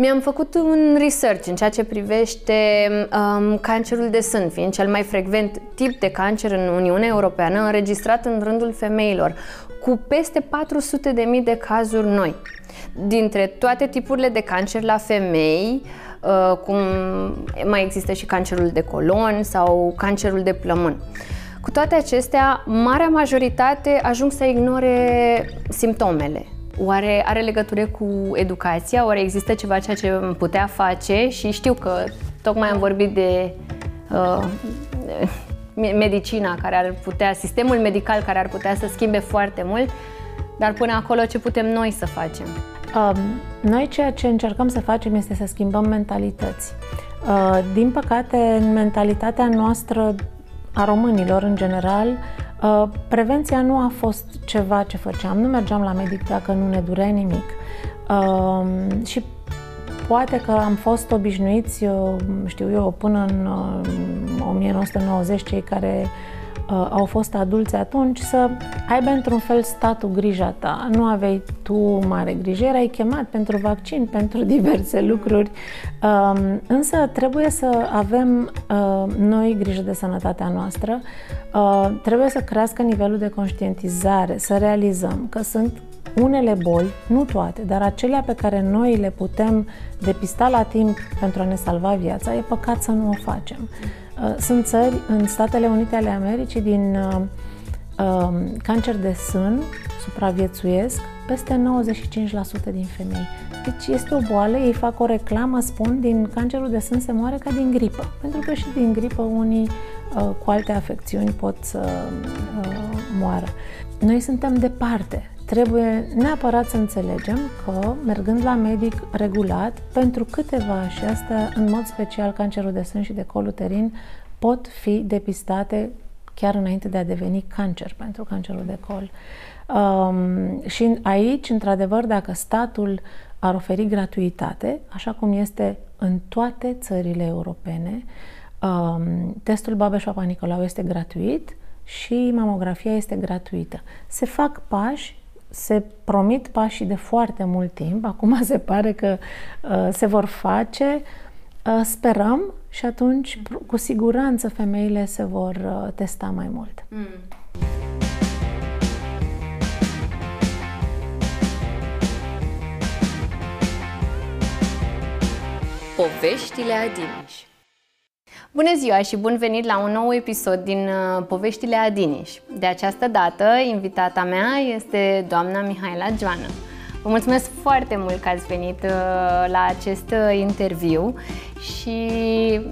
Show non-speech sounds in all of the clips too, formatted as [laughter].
Mi-am făcut un research în ceea ce privește um, cancerul de sân, fiind cel mai frecvent tip de cancer în Uniunea Europeană, înregistrat în rândul femeilor, cu peste 400.000 de cazuri noi. Dintre toate tipurile de cancer la femei, uh, cum mai există și cancerul de colon sau cancerul de plămân. Cu toate acestea, marea majoritate ajung să ignore simptomele. Oare are legătură cu educația? Oare există ceva ceea ce putea face? Și știu că tocmai am vorbit de uh, medicina care ar putea, sistemul medical care ar putea să schimbe foarte mult, dar până acolo ce putem noi să facem? Um, noi ceea ce încercăm să facem este să schimbăm mentalități. Uh, din păcate, în mentalitatea noastră a românilor în general, uh, prevenția nu a fost ceva ce făceam. Nu mergeam la medic dacă nu ne durea nimic. Uh, și poate că am fost obișnuiți, știu eu, până în 1990, cei care uh, au fost adulți atunci, să aibă într-un fel statul grija ta. Nu aveai tu mare grijă, erai chemat pentru vaccin, pentru [laughs] diverse lucruri, uh, însă trebuie să avem uh, noi grijă de sănătatea noastră, uh, trebuie să crească nivelul de conștientizare, să realizăm că sunt unele boli, nu toate, dar acelea pe care noi le putem depista la timp pentru a ne salva viața, e păcat să nu o facem. Uh, sunt țări în Statele Unite ale Americii din uh, uh, cancer de sân, supraviețuiesc peste 95% din femei. Deci este o boală, ei fac o reclamă, spun, din cancerul de sân se moare ca din gripă. Pentru că și din gripă unii uh, cu alte afecțiuni pot să uh, moară. Noi suntem departe Trebuie neapărat să înțelegem că, mergând la medic regulat, pentru câteva și asta, în mod special cancerul de sân și de col uterin, pot fi depistate chiar înainte de a deveni cancer pentru cancerul de col. Um, și aici, într-adevăr, dacă statul ar oferi gratuitate, așa cum este în toate țările europene, um, testul Babeș-Papa Nicolau este gratuit și mamografia este gratuită. Se fac pași se promit pașii de foarte mult timp, acum [laughs] se pare că uh, se vor face, uh, sperăm și atunci cu siguranță femeile se vor uh, testa mai mult. Mm. Poveștile Adiniș Bună ziua și bun venit la un nou episod din uh, Poveștile Adiniș. De această dată, invitata mea este doamna Mihaela Joană. Vă mulțumesc foarte mult că ați venit uh, la acest uh, interviu și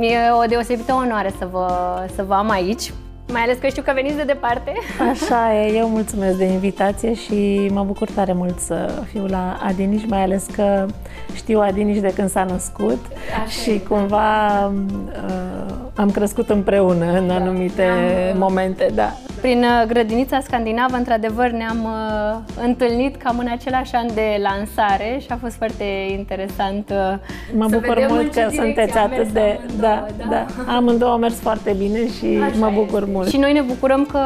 e o deosebită onoare să vă, să vă am aici. Mai ales că știu că veniți de departe. Așa e, eu mulțumesc de invitație și mă bucur tare mult să fiu la Adiniș, mai ales că știu Adiniș de când s-a născut Așa și e, cumva uh, am crescut împreună în da. anumite am, momente, da. Prin uh, grădinița scandinavă, într-adevăr, ne-am uh, întâlnit cam în același an de lansare și a fost foarte interesant uh, Mă bucur mult că sunteți atât de... Da, da, da. Amândouă au mers foarte bine și Așa mă bucur e. mult. Și noi ne bucurăm că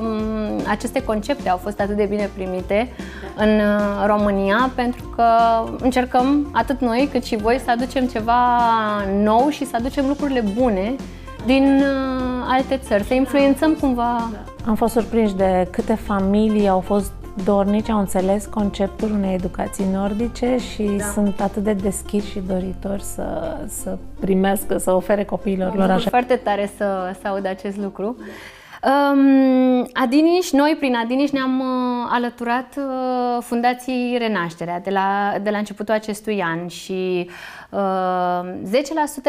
um, aceste concepte au fost atât de bine primite da. în uh, România, pentru că încercăm, atât noi cât și voi, să aducem ceva nou și să aducem lucrurile bune din uh, alte țări, să influențăm cumva. Am fost surprinși de câte familii au fost dornici, au înțeles conceptul unei educații nordice și da. sunt atât de deschiși și doritori să, să primească, să ofere copiilor lor așa. Foarte tare să, să aud acest lucru. Um, Adiniș, noi prin Adiniș ne-am uh, alăturat uh, Fundației Renașterea de la, de la începutul acestui an și uh,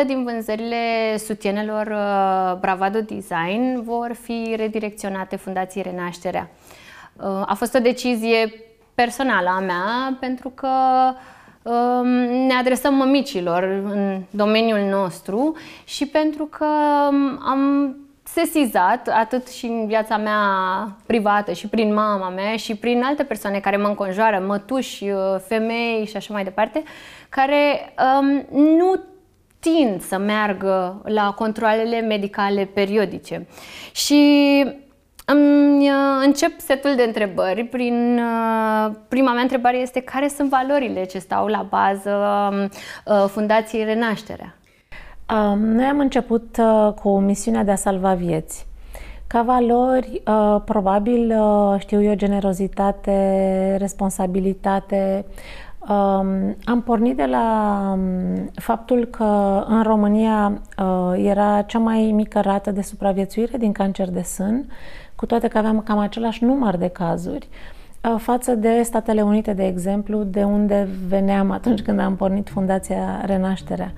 10% din vânzările sutienelor uh, Bravado Design vor fi redirecționate Fundației Renașterea. Uh, a fost o decizie personală a mea pentru că um, ne adresăm mămicilor în domeniul nostru și pentru că um, am sesizat, atât și în viața mea privată și prin mama mea și prin alte persoane care mă înconjoară, mătuși, uh, femei și așa mai departe, care um, nu tind să meargă la controlele medicale periodice. Și Îmi încep setul de întrebări. Prin, prima mea întrebare este care sunt valorile ce stau la bază Fundației Renașterea? Noi am început cu misiunea de a salva vieți. Ca valori, probabil, știu eu, generozitate, responsabilitate, am pornit de la faptul că în România era cea mai mică rată de supraviețuire din cancer de sân, cu toate că aveam cam același număr de cazuri față de Statele Unite, de exemplu, de unde veneam atunci când am pornit Fundația Renașterea.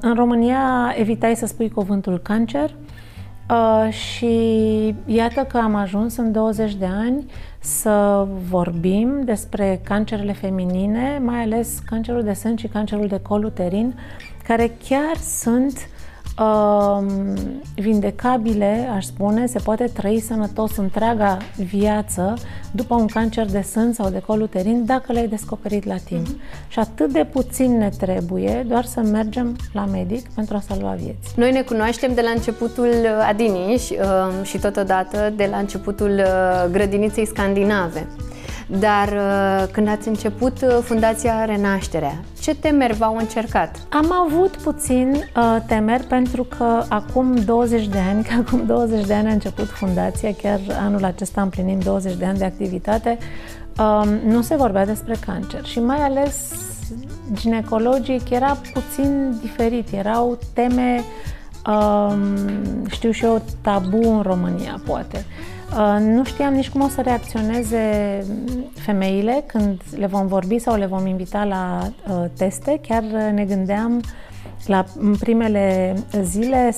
În România evitai să spui cuvântul cancer, Uh, și iată că am ajuns în 20 de ani să vorbim despre cancerele feminine, mai ales cancerul de sân și cancerul de col uterin, care chiar sunt uh, vindecabile, aș spune, se poate trăi sănătos întreaga viață după un cancer de sân sau de col uterin dacă l-ai descoperit la timp. Mm-hmm. Și atât de puțin ne trebuie doar să mergem la medic pentru a salva vieți. Noi ne cunoaștem de la începutul Adiniș uh, și totodată de la începutul uh, grădiniței scandinave. Dar uh, când ați început uh, Fundația Renașterea, ce temeri v-au încercat? Am avut puțin uh, temeri pentru că acum 20 de ani, [laughs] că acum 20 de ani a început fundația, chiar anul acesta împlinim 20 de ani de activitate, uh, nu se vorbea despre cancer și mai ales ginecologic era puțin diferit, erau teme, uh, știu și eu, tabu în România, poate. Uh, nu știam nici cum o să reacționeze femeile când le vom vorbi sau le vom invita la uh, teste. Chiar ne gândeam la primele zile,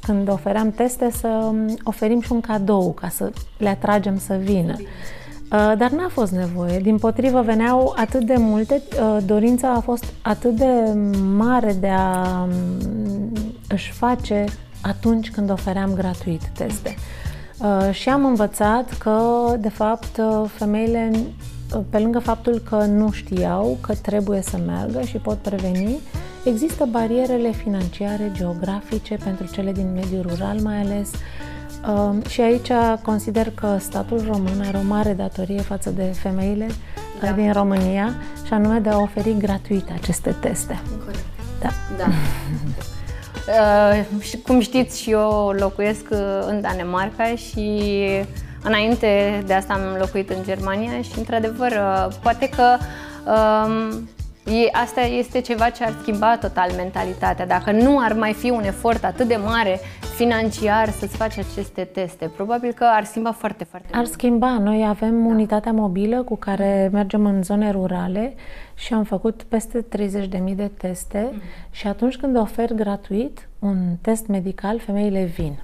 când ofeream teste, să oferim și un cadou ca să le atragem să vină. Uh, dar n-a fost nevoie. Din potrivă, veneau atât de multe, dorința a fost atât de mare de a um, își face atunci când ofeream gratuit teste. Uh, și am învățat că, de fapt, uh, femeile, uh, pe lângă faptul că nu știau că trebuie să meargă și pot preveni, există barierele financiare, geografice pentru cele din mediul rural mai ales. Și aici consider că statul român are o mare datorie față de femeile da. din România și anume de a oferi gratuit aceste teste. Corect. Da. da. [laughs] Uh, cum știți, și eu locuiesc uh, în Danemarca și înainte de asta am locuit în Germania și, într-adevăr, uh, poate că um, asta este ceva ce ar schimba total mentalitatea. Dacă nu ar mai fi un efort atât de mare financiar să-ți faci aceste teste, probabil că ar schimba foarte, foarte Ar schimba. Noi avem da. unitatea mobilă cu care mergem în zone rurale și am făcut peste 30.000 de teste mm. și atunci când ofer gratuit un test medical, femeile vin.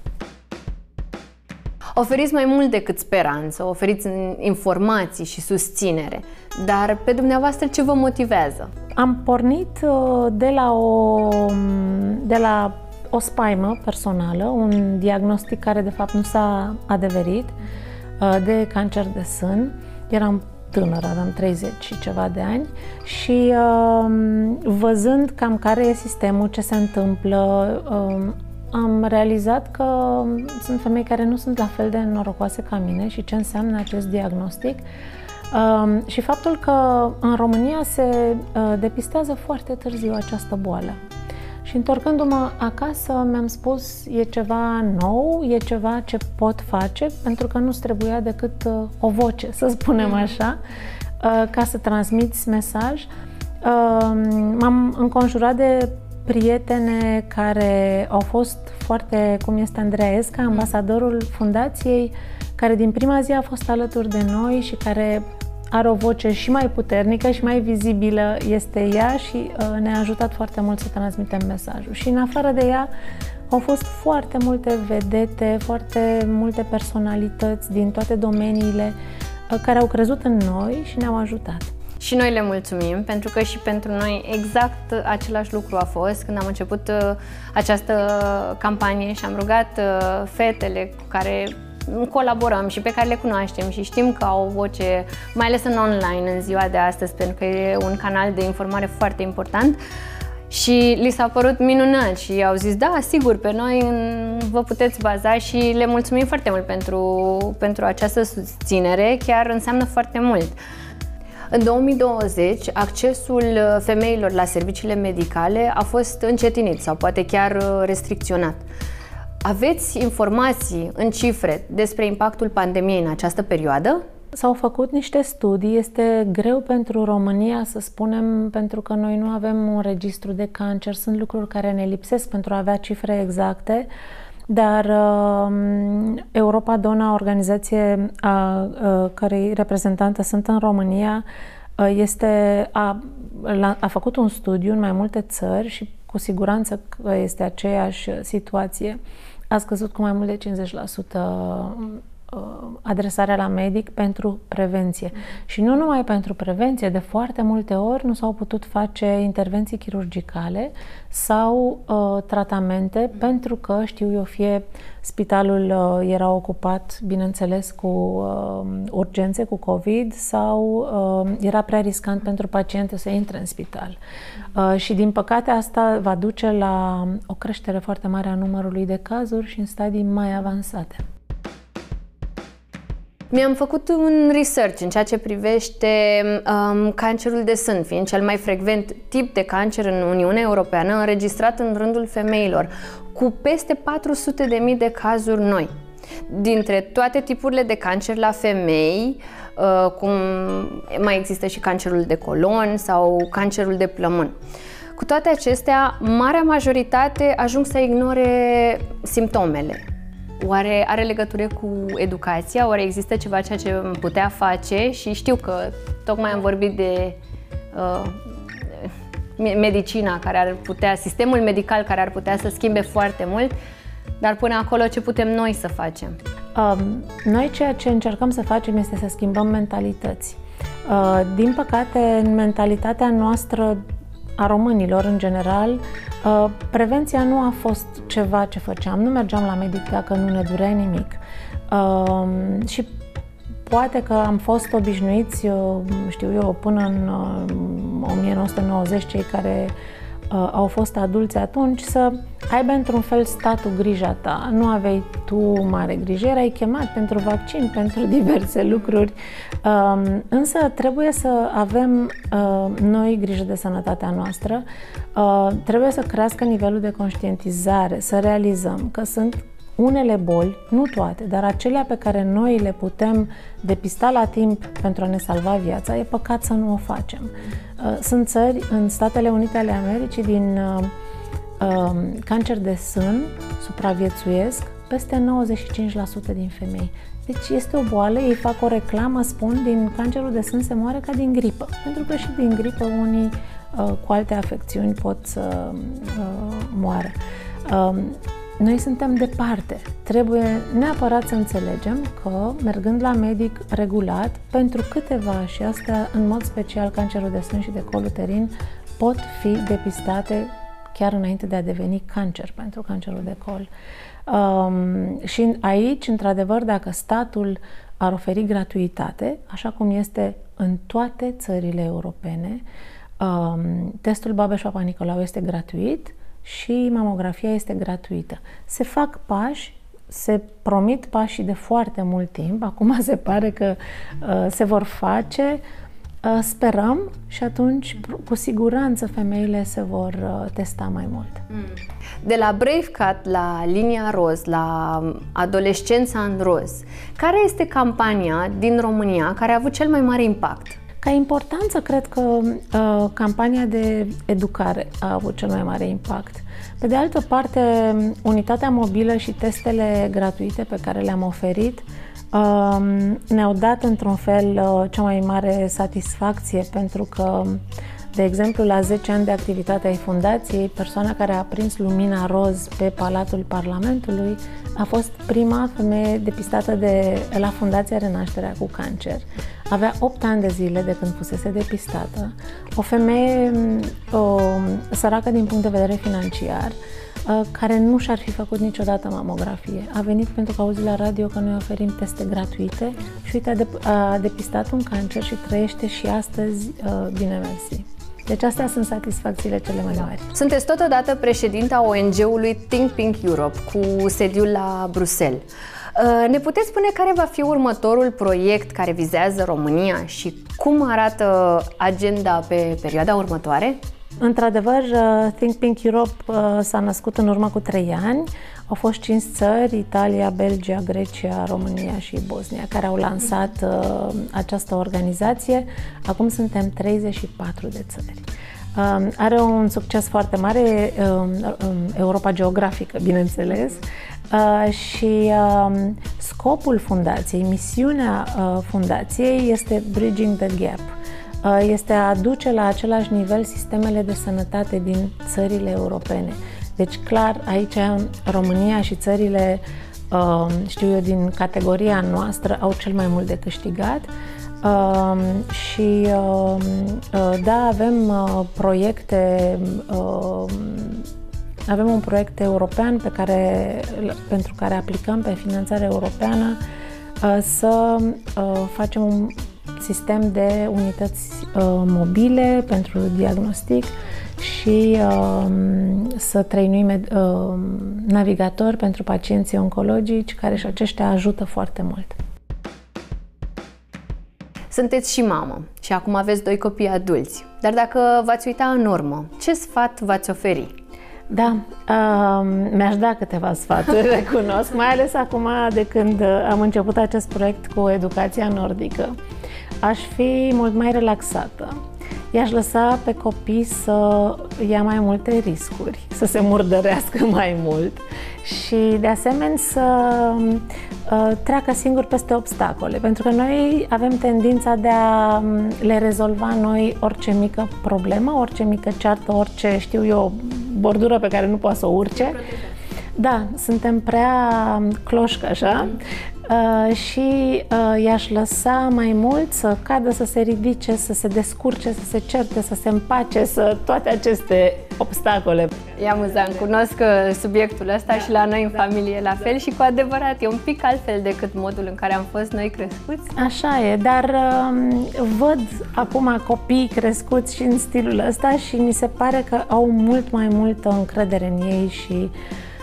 Oferiți mai mult decât speranță, oferiți informații și susținere, dar pe dumneavoastră ce vă motivează? Am pornit uh, de la o, de la o spaimă personală, un diagnostic care de fapt nu s-a adeverit, uh, de cancer de sân. Eram tânără, aveam 30 și ceva de ani și uh, văzând cam care e sistemul, ce se întâmplă, uh, am realizat că sunt femei care nu sunt la fel de norocoase ca mine și ce înseamnă acest diagnostic. Uh, și faptul că în România se uh, depistează foarte târziu această boală. Și întorcându-mă acasă, mi-am spus, e ceva nou, e ceva ce pot face, pentru că nu-ți trebuia decât uh, o voce, să spunem mm. așa, uh, ca să transmiți mesaj. Uh, m-am înconjurat de prietene care au fost foarte, cum este Andreea Esca, mm. ambasadorul fundației, care din prima zi a fost alături de noi și care are o voce și mai puternică și mai vizibilă este ea și uh, ne-a ajutat foarte mult să transmitem mesajul. Și în afară de ea au fost foarte multe vedete, foarte multe personalități din toate domeniile uh, care au crezut în noi și ne-au ajutat. Și noi le mulțumim pentru că și pentru noi exact același lucru a fost când am început uh, această campanie și am rugat uh, fetele cu care colaborăm și pe care le cunoaștem și știm că au o voce, mai ales în online în ziua de astăzi, pentru că e un canal de informare foarte important. Și li s-a părut minunat și au zis, da, sigur, pe noi vă puteți baza și le mulțumim foarte mult pentru, pentru această susținere, chiar înseamnă foarte mult. În 2020, accesul femeilor la serviciile medicale a fost încetinit sau poate chiar restricționat. Aveți informații în cifre despre impactul pandemiei în această perioadă? S-au făcut niște studii, este greu pentru România să spunem, pentru că noi nu avem un registru de cancer, sunt lucruri care ne lipsesc pentru a avea cifre exacte, dar uh, Europa Dona, organizație a, a cărei reprezentantă sunt în România, uh, este, a, a făcut un studiu în mai multe țări și cu siguranță că este aceeași situație. A scăzut cu mai mult de 50% Uh, adresarea la medic pentru prevenție. Mm-hmm. Și nu numai pentru prevenție, de foarte multe ori nu s-au putut face intervenții chirurgicale sau uh, tratamente mm-hmm. pentru că, știu eu, fie spitalul uh, era ocupat, bineînțeles, cu uh, urgențe, cu COVID sau uh, era prea riscant pentru paciente să intre în spital. Uh, și, din păcate, asta va duce la o creștere foarte mare a numărului de cazuri și în stadii mai avansate. Mi-am făcut un research în ceea ce privește um, cancerul de sân, fiind cel mai frecvent tip de cancer în Uniunea Europeană, înregistrat în rândul femeilor, cu peste 400.000 de cazuri noi. Dintre toate tipurile de cancer la femei, uh, cum mai există și cancerul de colon sau cancerul de plămân. Cu toate acestea, marea majoritate ajung să ignore simptomele, Oare are legătură cu educația? Oare există ceva ceea ce putea face? Și știu că tocmai am vorbit de uh, medicina care ar putea, sistemul medical care ar putea să schimbe foarte mult, dar până acolo ce putem noi să facem? Um, noi ceea ce încercăm să facem este să schimbăm mentalități. Uh, din păcate, în mentalitatea noastră a românilor în general, uh, prevenția nu a fost ceva ce făceam. Nu mergeam la medic dacă nu ne durea nimic. Uh, și poate că am fost obișnuiți, știu eu, până în 1990, uh, cei care uh, au fost adulți atunci să aibă într-un fel statul grija ta. Nu aveai tu mare grijă, erai chemat pentru vaccin, pentru [laughs] diverse lucruri, uh, însă trebuie să avem uh, noi grijă de sănătatea noastră, uh, trebuie să crească nivelul de conștientizare, să realizăm că sunt unele boli, nu toate, dar acelea pe care noi le putem depista la timp pentru a ne salva viața, e păcat să nu o facem. Uh, sunt țări în Statele Unite ale Americii din uh, um, cancer de sân, supraviețuiesc peste 95% din femei. Deci este o boală, ei fac o reclamă, spun, din cancerul de sân se moare ca din gripă. Pentru că și din gripă unii uh, cu alte afecțiuni pot să moară. Um, noi suntem departe. Trebuie neapărat să înțelegem că, mergând la medic regulat, pentru câteva, și asta în mod special cancerul de sân și de col uterin, pot fi depistate chiar înainte de a deveni cancer pentru cancerul de col. Um, și aici, într-adevăr, dacă statul ar oferi gratuitate, așa cum este în toate țările europene, um, testul Babeș-Papa Nicolau este gratuit, și mamografia este gratuită. Se fac pași, se promit pașii de foarte mult timp, acum se pare că uh, se vor face, uh, sperăm și atunci cu siguranță femeile se vor uh, testa mai mult. Mm. De la Brave Cat la Linia Roz, la Adolescența în Roz, care este campania din România care a avut cel mai mare impact? Ca importanță, cred că uh, campania de educare a avut cel mai mare impact. Pe de altă parte, unitatea mobilă și testele gratuite pe care le-am oferit uh, ne-au dat într-un fel uh, cea mai mare satisfacție pentru că de exemplu, la 10 ani de activitate ai fundației, persoana care a prins lumina roz pe Palatul Parlamentului a fost prima femeie depistată de, la Fundația Renașterea cu cancer. Avea 8 ani de zile de când fusese depistată. O femeie o, săracă din punct de vedere financiar, care nu și-ar fi făcut niciodată mamografie. A venit pentru că auzi la radio că noi oferim teste gratuite și uite, a, depistat un cancer și trăiește și astăzi, bine mersi. Deci astea sunt satisfacțiile cele mai mari. Sunteți totodată președinta ONG-ului Think Pink Europe cu sediul la Bruxelles. Uh, ne puteți spune care va fi următorul proiect care vizează România și cum arată agenda pe perioada următoare? Într-adevăr, uh, Think Pink Europe uh, s-a născut în urmă cu trei ani. Au fost cinci țări, Italia, Belgia, Grecia, România și Bosnia, care au lansat uh, această organizație. Acum suntem 34 de țări. Uh, are un succes foarte mare, uh, Europa geografică, bineînțeles, uh, și um, scopul fundației, misiunea uh, fundației este Bridging the Gap uh, este a aduce la același nivel sistemele de sănătate din țările europene. Deci, clar, aici România și țările, uh, știu eu, din categoria noastră au cel mai mult de câștigat. Uh, și uh, da, avem proiecte avem un proiect european pe care, pentru care aplicăm pe finanțare europeană să facem un sistem de unități mobile pentru diagnostic și uh, să trăinuim uh, navigatori pentru pacienții oncologici, care și aceștia ajută foarte mult. Sunteți și mamă și acum aveți doi copii adulți, dar dacă v-ați uita în urmă, ce sfat v-ați oferi? Da, uh, mi-aș da câteva sfaturi, [laughs] recunosc, mai ales acum de când am început acest proiect cu educația nordică. Aș fi mult mai relaxată, i-aș lăsa pe copii să ia mai multe riscuri, să se murdărească [laughs] mai mult și de asemenea să uh, treacă singur peste obstacole, pentru că noi avem tendința de a um, le rezolva noi orice mică problemă, orice mică ceartă, orice, știu eu, bordură pe care nu poate să o urce. Da, suntem prea um, cloșcă așa Uh, și uh, i-aș lăsa mai mult să cadă, să se ridice, să se descurce, să se certe, să se împace, să toate aceste obstacole. E amuzant, cunosc uh, subiectul ăsta da, și la noi în da, familie la da. fel și cu adevărat e un pic altfel decât modul în care am fost noi crescuți. Așa e, dar uh, văd acum copii crescuți și în stilul ăsta și mi se pare că au mult mai multă încredere în ei și Uh,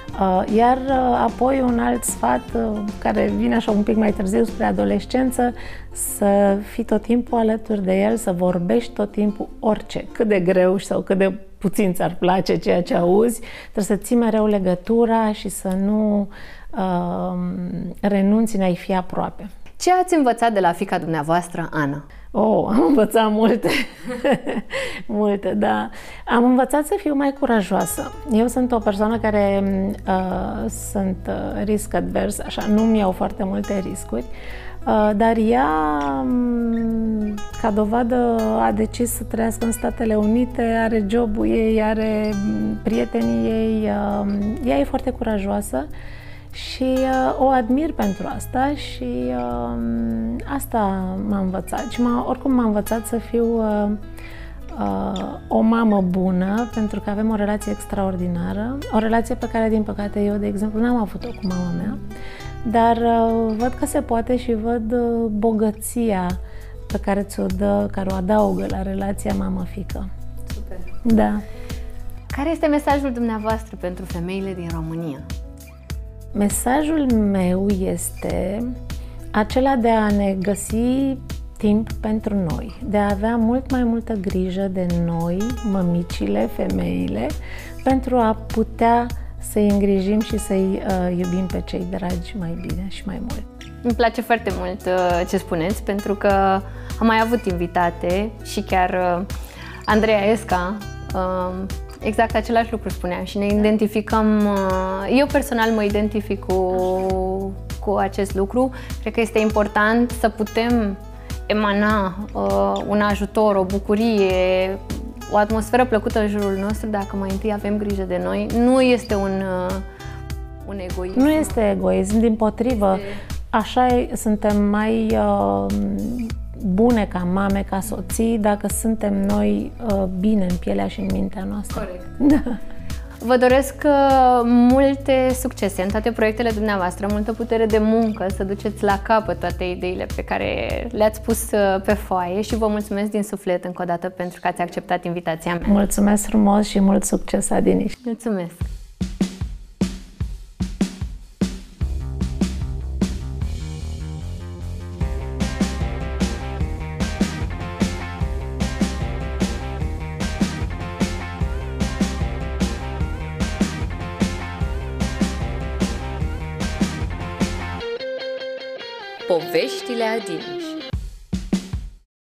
iar uh, apoi un alt sfat uh, care vine așa un pic mai târziu spre adolescență, să fii tot timpul alături de el, să vorbești tot timpul orice, cât de greu sau cât de puțin ți-ar place ceea ce auzi, trebuie să ții mereu legătura și să nu uh, renunți în a-i fi aproape. Ce ați învățat de la fica dumneavoastră, Ana? Oh, am învățat multe. [laughs] multe, da. Am învățat să fiu mai curajoasă. Eu sunt o persoană care uh, sunt uh, risc advers, așa, nu-mi iau foarte multe riscuri. Uh, dar ea, um, ca dovadă, a decis să trăiască în Statele Unite, are jobul ei, are mm, prietenii ei, uh, ea e foarte curajoasă și uh, o admir pentru asta și uh, asta m-a învățat. Și m-a, oricum m-a învățat să fiu uh, uh, o mamă bună, pentru că avem o relație extraordinară, o relație pe care, din păcate, eu, de exemplu, n-am avut-o cu mama mea, dar uh, văd că se poate și văd uh, bogăția pe care ți-o dă, care o adaugă la relația mamă-fică. Super! Da. Care este mesajul dumneavoastră pentru femeile din România? Mesajul meu este acela de a ne găsi timp pentru noi, de a avea mult mai multă grijă de noi, mămicile, femeile, pentru a putea să-i îngrijim și să-i uh, iubim pe cei dragi mai bine și mai mult. Îmi place foarte mult uh, ce spuneți, pentru că am mai avut invitate și chiar uh, Andreea Esca uh, exact același lucru spuneam și ne identificăm, uh, eu personal mă identific cu, cu acest lucru. Cred că este important să putem emana uh, un ajutor, o bucurie, o atmosferă plăcută în jurul nostru dacă mai întâi avem grijă de noi. Nu este un, uh, un egoism. Nu este egoism, din potrivă. Așa suntem mai uh, bune ca mame, ca soții, dacă suntem noi uh, bine în pielea și în mintea noastră. Corect. [laughs] Da. Vă doresc uh, multe succese în toate proiectele dumneavoastră, multă putere de muncă, să duceți la capăt toate ideile pe care le-ați pus uh, pe foaie și vă mulțumesc din suflet încă o dată pentru că ați acceptat invitația mea. Mulțumesc frumos și mult succes, Adiniș! Mulțumesc! Poveștile Adiniș